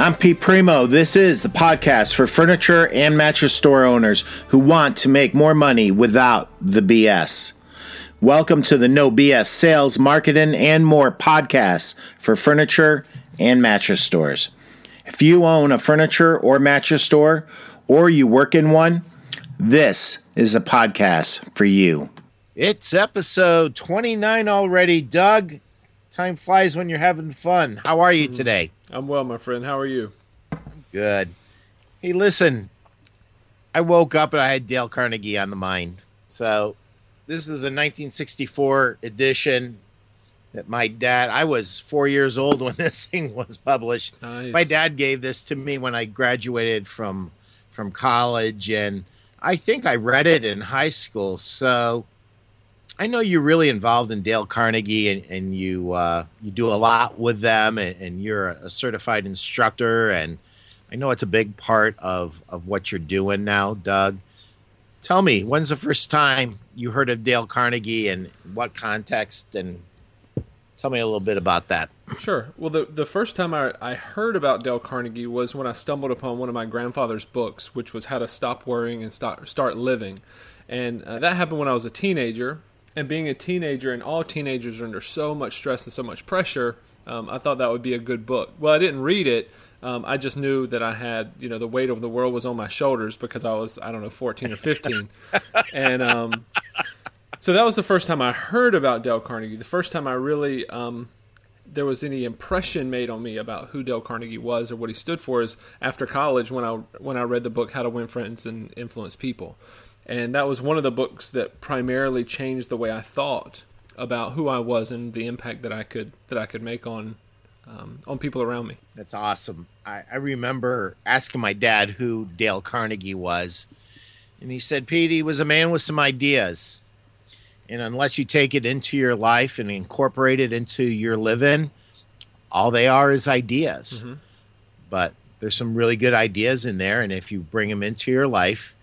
I'm Pete Primeau. This is the podcast for furniture and mattress store owners who want to make more money without the BS. Welcome to the No BS Sales, Marketing, and More podcast for furniture and mattress stores. If you own a furniture or mattress store, or you work in one, this is a podcast for you. It's episode 29 already, Doug. Time flies when you're having fun. How are you hmm. today? I'm well, my friend. How are you? Good. Hey, listen, I woke up and I had Dale Carnegie on the mind. So, this is a 1964 edition that my dad, I was four years old when this thing was published. Nice. My dad gave this to me when I graduated from from college and I think I read it in high school. So I know you're really involved in Dale Carnegie and, and you uh, you do a lot with them and, and you're a certified instructor and I know it's a big part of, of what you're doing now, Doug. Tell me, when's the first time you heard of Dale Carnegie and what context and tell me a little bit about that. Sure. Well, the the first time I, I heard about Dale Carnegie was when I stumbled upon one of my grandfather's books, which was How to Stop Worrying and Start Start Living, and uh, that happened when I was a teenager. And being a teenager, and all teenagers are under so much stress and so much pressure, um, I thought that would be a good book. Well, I didn't read it. Um, I just knew that I had, you know, the weight of the world was on my shoulders because I was, I don't know, 14 or 15. and um, so that was the first time I heard about Dale Carnegie. The first time I really um, there was any impression made on me about who Dale Carnegie was or what he stood for is after college when I when I read the book How to Win Friends and Influence People, and that was one of the books that primarily changed the way I thought about who I was and the impact that I could that I could make on um, on people around me. That's awesome. I, I remember asking my dad who Dale Carnegie was, and he said, Pete, he was a man with some ideas. And unless you take it into your life and incorporate it into your living, all they are is ideas. Mm-hmm. But there's some really good ideas in there. And if you bring them into your life,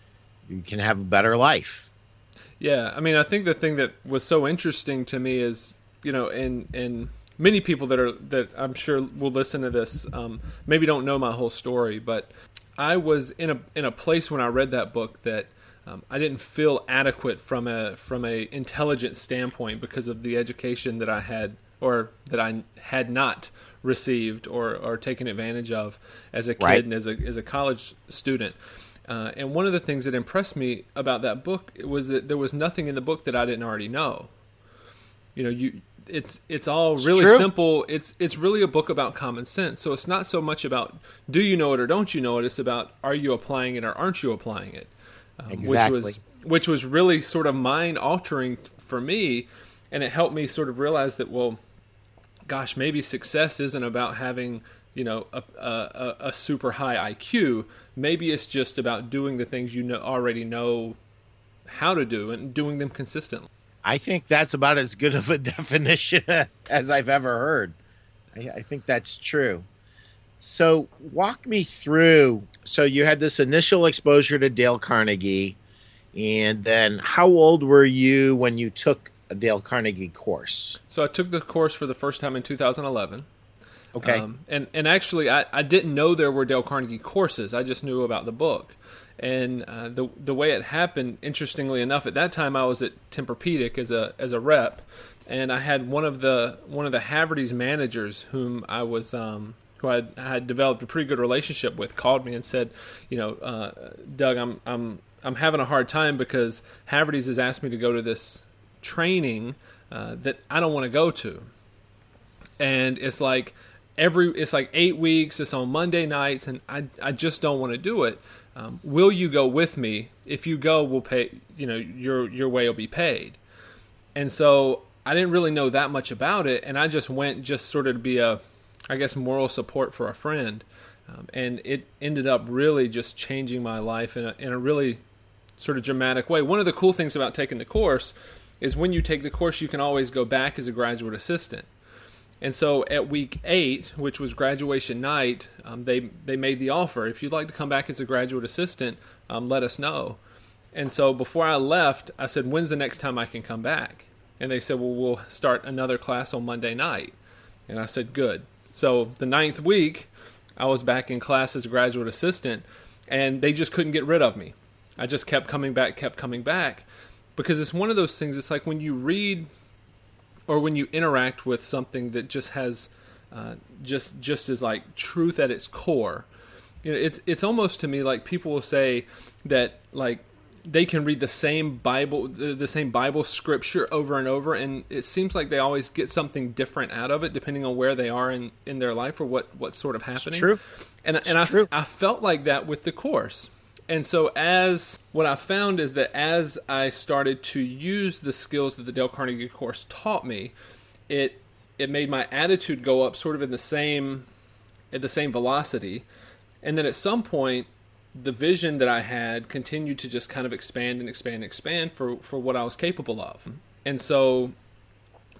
you can have a better life. Yeah, I mean, I think the thing that was so interesting to me is, you know, and and many people that are that I'm sure will listen to this um, maybe don't know my whole story, but I was in a in a place when I read that book that um, I didn't feel adequate from a from a intelligent standpoint because of the education that I had or that I had not received or, or taken advantage of as a kid Right. and as a as a college student. Uh, and one of the things that impressed me about that book was that there was nothing in the book that I didn't already know. You know, you it's it's all really simple. It's it's really a book about common sense. So it's not so much about do you know it or don't you know it. It's about are you applying it or aren't you applying it um, Exactly. which was which was really sort of mind altering for me, and it helped me sort of realize that well, gosh, maybe success isn't about having you know a, a, a- super high IQ. Maybe it's just about doing the things you know, already know how to do and doing them consistently. I think that's about as good of a definition as I've ever heard. I, I think that's true. So, walk me through. So, you had this initial exposure to Dale Carnegie, and then how old were you when you took a Dale Carnegie course? So I took the course for the first time in 2011. Okay. Um, and and actually, I, I didn't know there were Dale Carnegie courses. I just knew about the book. And uh, the the way it happened, interestingly enough, at that time I was at Tempur-Pedic as a as a rep, and I had one of the one of the Haverty's managers whom I was um, who I had developed a pretty good relationship with called me and said, you know, uh, Doug, I'm I'm I'm having a hard time because Haverty's has asked me to go to this training uh, that I don't want to go to and it's like every it's like eight weeks it's on monday nights and i, I just don't want to do it. Um, will you go with me? If you go we'll pay you know your your way will be paid. And so i didn't really know that much about it and i just went just sort of to be a i guess moral support for a friend. Um, and it ended up really just changing my life in a, in a really sort of dramatic way. One of the cool things about taking the course is when you take the course you can always go back as a graduate assistant and so at week eight, which was graduation night, um, they they made the offer. If you'd like to come back as a graduate assistant, um, let us know. And so before I left, I said, "When's the next time I can come back?" And they said, "Well, we'll start another class on Monday night." And I said, "Good." So the ninth week, I was back in class as a graduate assistant, and they just couldn't get rid of me. I just kept coming back, kept coming back, because it's one of those things. It's like when you read or when you interact with something that just has uh, just just as like truth at its core. You know, it's it's almost to me like people will say that like they can read the same Bible, the, the, same Bible scripture over and over, and it seems like they always get something different out of it, depending on where they are in, in their life or what what's sort of happening. It's true, and it's and I, true. I felt like that with the course, and so as what I found is that as I started to use the skills that the Dale Carnegie course taught me, it it made my attitude go up, sort of in the same at the same velocity, and then at some point the vision that I had continued to just kind of expand and expand and expand for, for what I was capable of. And so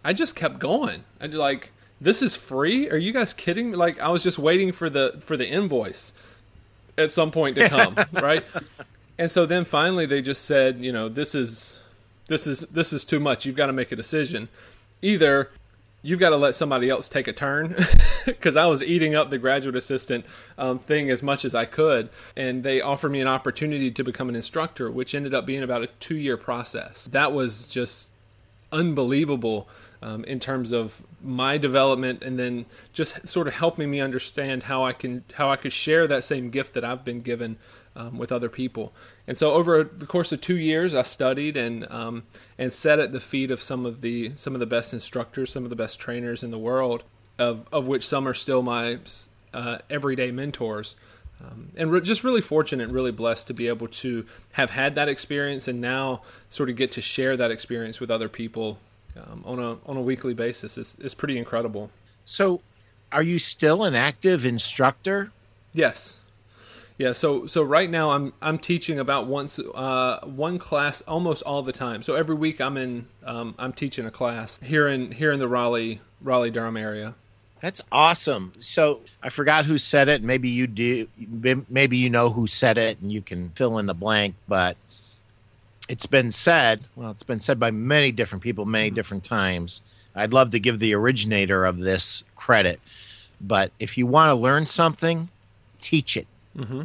I just kept going. I just like, this is free? Are you guys kidding me? Like I was just waiting for the for the invoice at some point to come, right? And so then finally they just said, you know, this is this is this is too much. You've got to make a decision. Either you've got to let somebody else take a turn because I was eating up the graduate assistant um, thing as much as I could. And they offered me an opportunity to become an instructor, which ended up being about a two year process. That was just unbelievable um, in terms of my development and then just sort of helping me understand how I can how I could share that same gift that I've been given um, with other people. And so over the course of two years, I studied and um, and sat at the feet of some of the some of the best instructors, some of the best trainers in the world, of of which some are still my uh, everyday mentors. Um, and re- just really fortunate really blessed to be able to have had that experience and now sort of get to share that experience with other people um, on a on a weekly basis. It's, it's pretty incredible. So, are you still an active instructor? Yes. Yeah, so so right now I'm I'm teaching about once uh, one class almost all the time. So every week I'm in um, I'm teaching a class here in here in the Raleigh Raleigh Durham area. That's awesome. So I forgot who said it. Maybe you do. Maybe you know who said it, and you can fill in the blank. But it's been said. Well, it's been said by many different people, many different times. I'd love to give the originator of this credit, but if you want to learn something, teach it. Mm-hmm.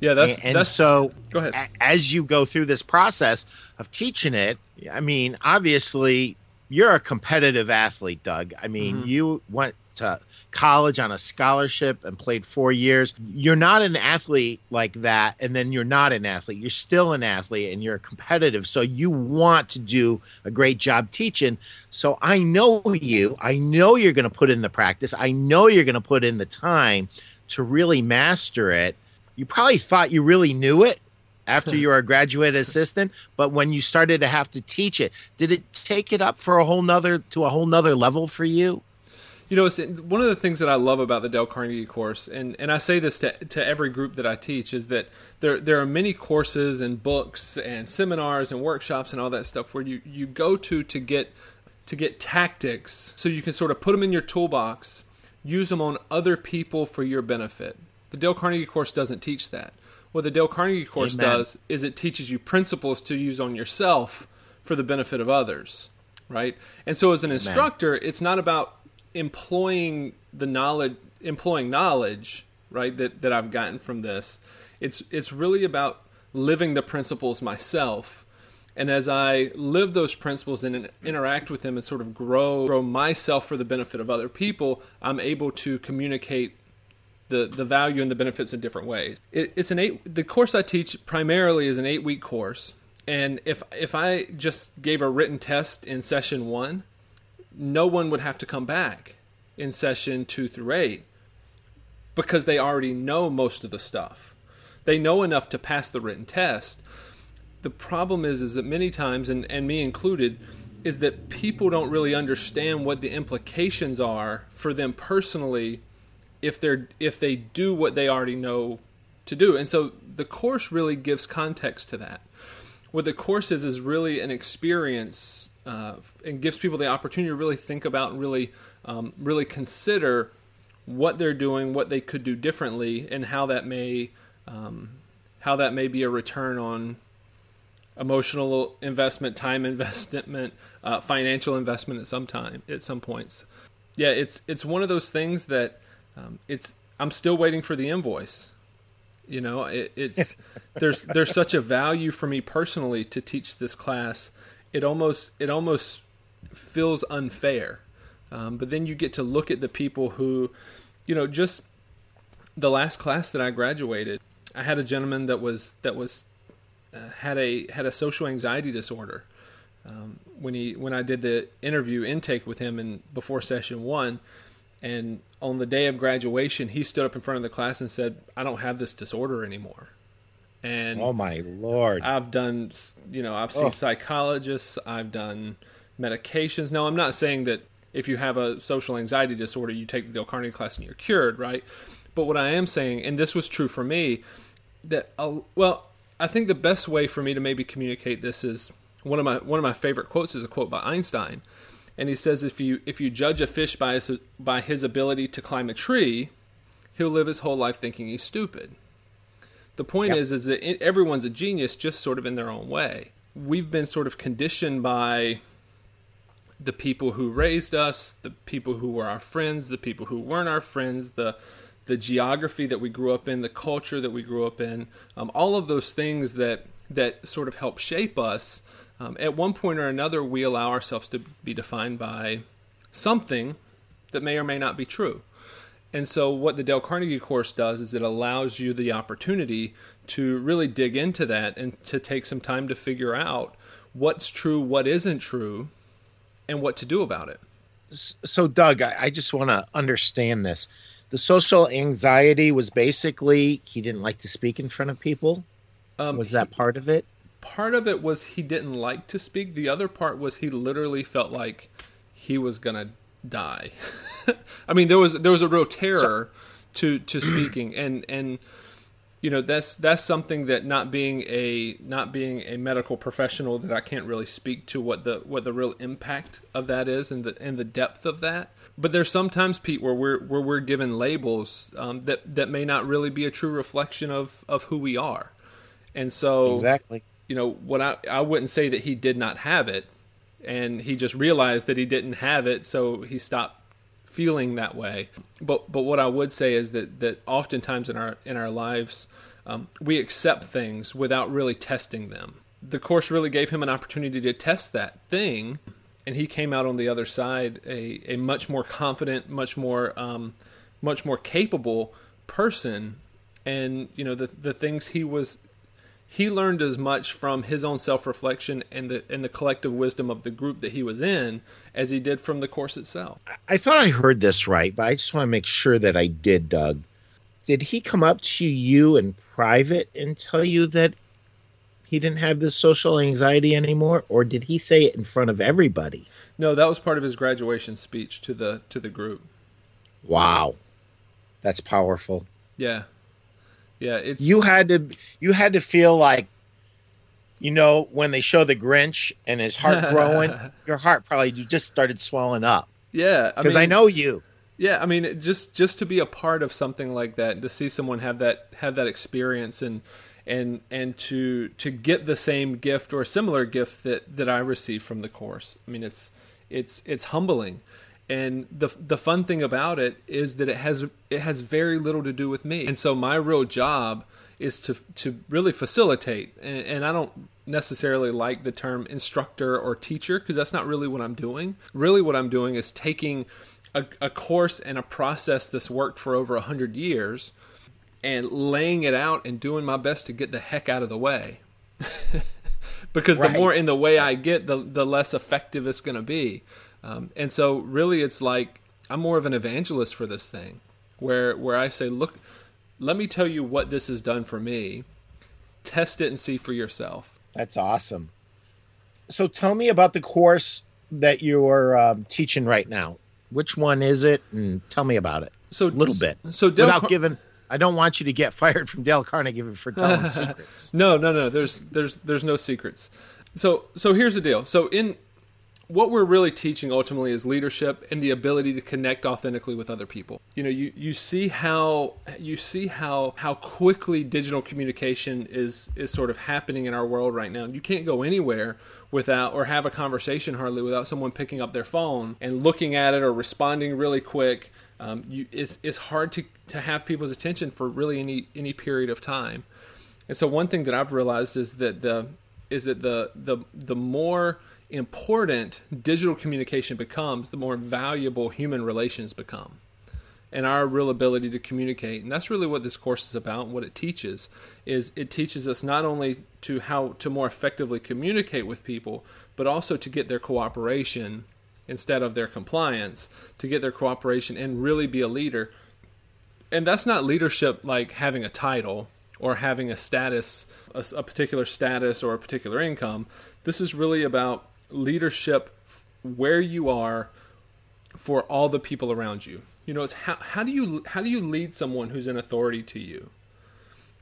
Yeah, that's and, that's, so. Go ahead. A, as you go through this process of teaching it, I mean, obviously, you're a competitive athlete, Doug. I mean, mm-hmm. you went to college on a scholarship and played four years. You're not an athlete like that, and then you're not an athlete. You're still an athlete and you're competitive. So you want to do a great job teaching. So I know you. I know you're going to put in the practice. I know you're going to put in the time to really master it you probably thought you really knew it after you were a graduate assistant but when you started to have to teach it did it take it up for a whole nother to a whole nother level for you you know, it's one of the things that I love about the Dale Carnegie course, and, and I say this to, to every group that I teach, is that there there are many courses and books and seminars and workshops and all that stuff where you, you go to to get to get tactics so you can sort of put them in your toolbox, use them on other people for your benefit. The Dale Carnegie course doesn't teach that. What the Dale Carnegie course Amen. does is it teaches you principles to use on yourself for the benefit of others, right? And so as an Amen. instructor, it's not about employing the knowledge employing knowledge, right, that that I've gotten from this. It's it's really about living the principles myself. And as I live those principles and interact with them and sort of grow grow myself for the benefit of other people, I'm able to communicate the the value and the benefits in different ways. It, it's an eight. The course I teach primarily is an eight week course, and if if I just gave a written test in session one, no one would have to come back in session two through eight because they already know most of the stuff. They know enough to pass the written test. The problem is is that many times, and, and me included, is that people don't really understand what the implications are for them personally if they're if they do what they already know to do. And so the course really gives context to that. What the course is is really an experience uh, and gives people the opportunity to really think about and really um, really consider what they're doing, what they could do differently, and how that may um, how that may be a return on emotional investment, time investment, uh, financial investment at some time at some points. Yeah, it's it's one of those things that um, it's I'm still waiting for the invoice. You know, it, it's there's there's such a value for me personally to teach this class. It almost it almost feels unfair, um, but then you get to look at the people who, you know, just the last class that I graduated, I had a gentleman that was that was uh, had a had a social anxiety disorder. Um, when he when I did the interview intake with him in before session one, and on the day of graduation, he stood up in front of the class and said, "I don't have this disorder anymore." And oh my lord, I've done you know I've seen oh. psychologists, I've done medications. Now I'm not saying that if you have a social anxiety disorder, you take the Dale Carnegie class and you're cured, right? But what I am saying, and this was true for me, that I'll, well, I think the best way for me to maybe communicate this is one of my one of my favorite quotes is a quote by Einstein, and he says if you if you judge a fish by his, by his ability to climb a tree, he'll live his whole life thinking he's stupid. The point yep. is is that everyone's a genius, just sort of in their own way. We've been sort of conditioned by the people who raised us, the people who were our friends, the people who weren't our friends, the the geography that we grew up in, the culture that we grew up in, um, all of those things that that sort of help shape us um, at one point or another, we allow ourselves to be defined by something that may or may not be true. And so, what the Dale Carnegie course does is it allows you the opportunity to really dig into that and to take some time to figure out what's true, what isn't true, and what to do about it. So, Doug, I just want to understand this. The social anxiety was basically he didn't like to speak in front of people. Um, was that part of it? part of it was he didn't like to speak. The other part was he literally felt like he was gonna die. I mean, there was there was a real terror to to speaking, and and you know that's that's something that not being a not being a medical professional that I can't really speak to what the what the real impact of that is and the and the depth of that. But there's sometimes Pete where we're where we're given labels um, that that may not really be a true reflection of of who we are, and so exactly you know, what I I wouldn't say that he did not have it, and he just realized that he didn't have it, so he stopped feeling that way. But but what I would say is that that oftentimes in our in our lives, um, we accept things without really testing them. The course really gave him an opportunity to test that thing, and he came out on the other side a a much more confident, much more um, much more capable person and you know the the things he was he learned as much from his own self-reflection and the and the collective wisdom of the group that he was in as he did from the course itself. I thought I heard this right, but I just want to make sure that I did, Doug. Did he come up to you in private and tell you that he didn't have this social anxiety anymore or did he say it in front of everybody? No, that was part of his graduation speech to the to the group. Wow. That's powerful. Yeah. Yeah, it's you had to you had to feel like you know when they show the Grinch and his heart growing, your heart probably just started swelling up. Yeah, because I, mean, I, know you. Yeah, I mean, just just to be a part of something like that, to see someone have that have that experience and and and to to get the same gift or similar gift that that I received from the course. I mean, it's it's it's humbling and the the fun thing about it is that it has it has very little to do with me. And so my real job is to to really facilitate. And, and I don't necessarily like the term instructor or teacher because that's not really what I'm doing. Really what I'm doing is taking a, a course and a process that's worked for over a hundred years and laying it out and doing my best to get the heck out of the way. Because right. the more in the way I get the the less effective it's going to be um, and so, really, it's like I'm more of an evangelist for this thing, where where I say, look, let me tell you what this has done for me. Test it and see for yourself. That's awesome. So, tell me about the course that you're um, teaching right now. Which one is it? And tell me about it. So, a little bit. So, Dale without Car- giving. I don't want you to get fired from Dale Carnegie for telling secrets. No, no, no. There's there's there's no secrets. So so here's the deal. So in what we're really teaching ultimately is leadership and the ability to connect authentically with other people. You know, you, you see how you see how how quickly digital communication is is sort of happening in our world right now. You can't go anywhere without or have a conversation hardly without someone picking up their phone and looking at it or responding really quick. Um, you, it's, it's hard to, to have people's attention for really any any period of time. And so one thing that I've realized is that the is that the the the more important digital communication becomes, the more valuable human relations become. And our real ability to communicate. And that's really what this course is about, what it teaches is it teaches us not only to how to more effectively communicate with people, but also to get their cooperation instead of their compliance, to get their cooperation and really be a leader. And that's not leadership like having a title or having a status, a, a particular status or a particular income. This is really about leadership where you are for all the people around you. You know, it's how, how do you how do you lead someone who's in authority to you?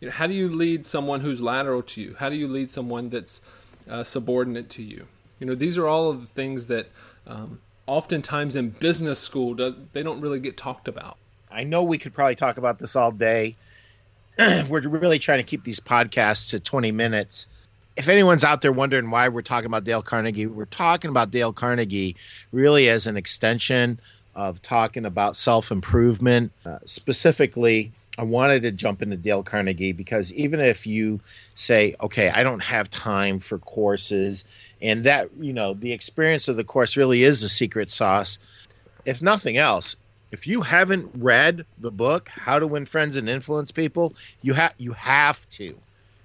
You know, how do you lead someone who's lateral to you? How do you lead someone that's uh, subordinate to you? You know, these are all of the things that um, oftentimes in business school does, they don't really get talked about. I know we could probably talk about this all day. We're really trying to keep these podcasts to 20 minutes if anyone's out there wondering why we're talking about Dale Carnegie, we're talking about Dale Carnegie really as an extension of talking about self improvement. Uh, specifically, I wanted to jump into Dale Carnegie because even if you say, okay, I don't have time for courses, and that, you know, the experience of the course really is the secret sauce. If nothing else, if you haven't read the book How to Win Friends and Influence People, you have you have to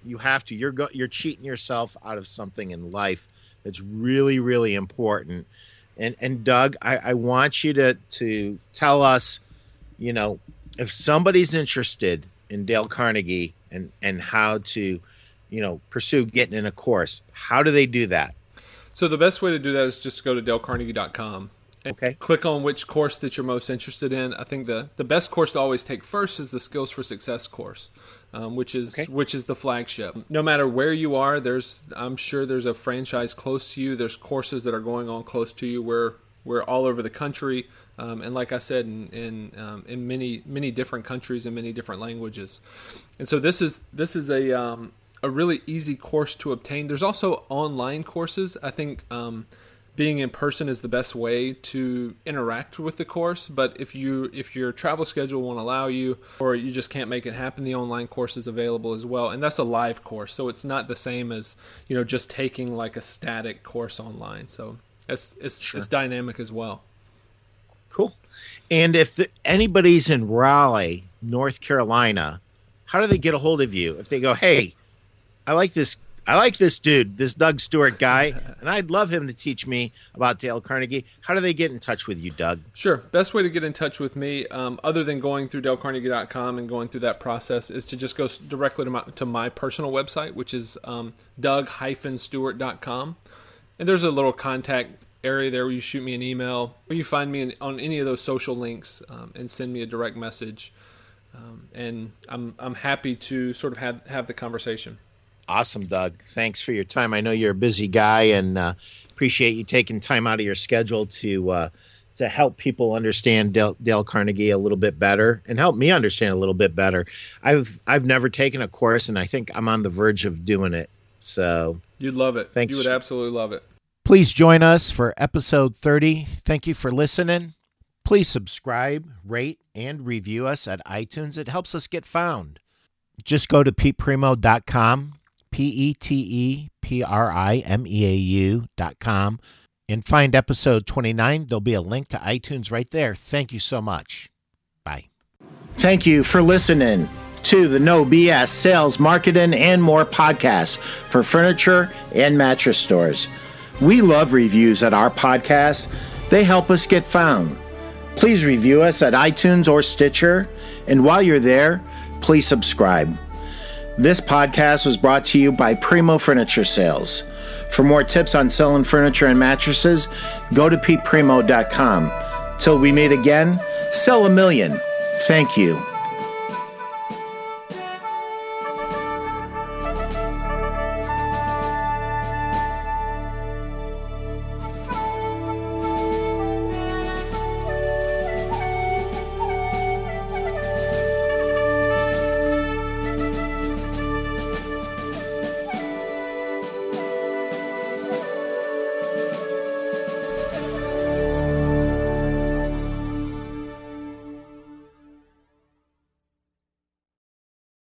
you have to. You're go- you're cheating yourself out of something in life that's really really important. And and Doug, I, I want you to to tell us, you know, if somebody's interested in Dale Carnegie and and how to, you know, pursue getting in a course, how do they do that? So the best way to do that is just go to dalecarnegie.com okay. click on which course that you're most interested in. I think the, the best course to always take first is the Skills for Success course, um, which is okay. which is the flagship. No matter where you are, there's I'm sure there's a franchise close to you. There's courses that are going on close to you. We're we're all over the country, um, and like I said, in in, um, in many many different countries and many different languages. And so this is this is a um, a really easy course to obtain. There's also online courses. I think um, being in person is the best way to interact with the course but if you if your travel schedule won't allow you or you just can't make it happen the online course is available as well and that's a live course so it's not the same as you know just taking like a static course online so it's it's, sure. it's dynamic as well cool and if the, anybody's in raleigh north carolina how do they get a hold of you if they go hey i like this I like this dude, this Doug Stewart guy, and I'd love him to teach me about Dale Carnegie. How do they get in touch with you, Doug? Sure. Best way to get in touch with me, um, other than going through DaleCarnegie.com and going through that process, is to just go directly to my, to my personal website, which is um, Doug-Stewart.com. And there's a little contact area there where you shoot me an email, or you find me in, on any of those social links um, and send me a direct message. Um, and I'm I'm happy to sort of have have the conversation. Awesome, Doug. Thanks for your time. I know you're a busy guy, and uh, appreciate you taking time out of your schedule to uh, to help people understand Dale, Dale, Carnegie a little bit better, and help me understand a little bit better. I've I've never taken a course, and I think I'm on the verge of doing it. So you'd love it. Thanks. You would absolutely love it. Please join us for episode 30. Thank you for listening. Please subscribe, rate, and review us at iTunes. It helps us get found. Just go to peteprimeau.com P E T E P R I M E A U dot com, and find episode 29. There'll be a link to iTunes right there. Thank you so much. Bye. Thank you for listening to the No BS Sales, Marketing, and More podcast for furniture and mattress stores. We love reviews at our podcast, they help us get found. Please review us at iTunes or Stitcher, and while you're there, please subscribe. This podcast was brought to you by Primeau Furniture Sales. For more tips on selling furniture and mattresses, go to peteprimeau.com. Till we meet again, sell a million. Thank you.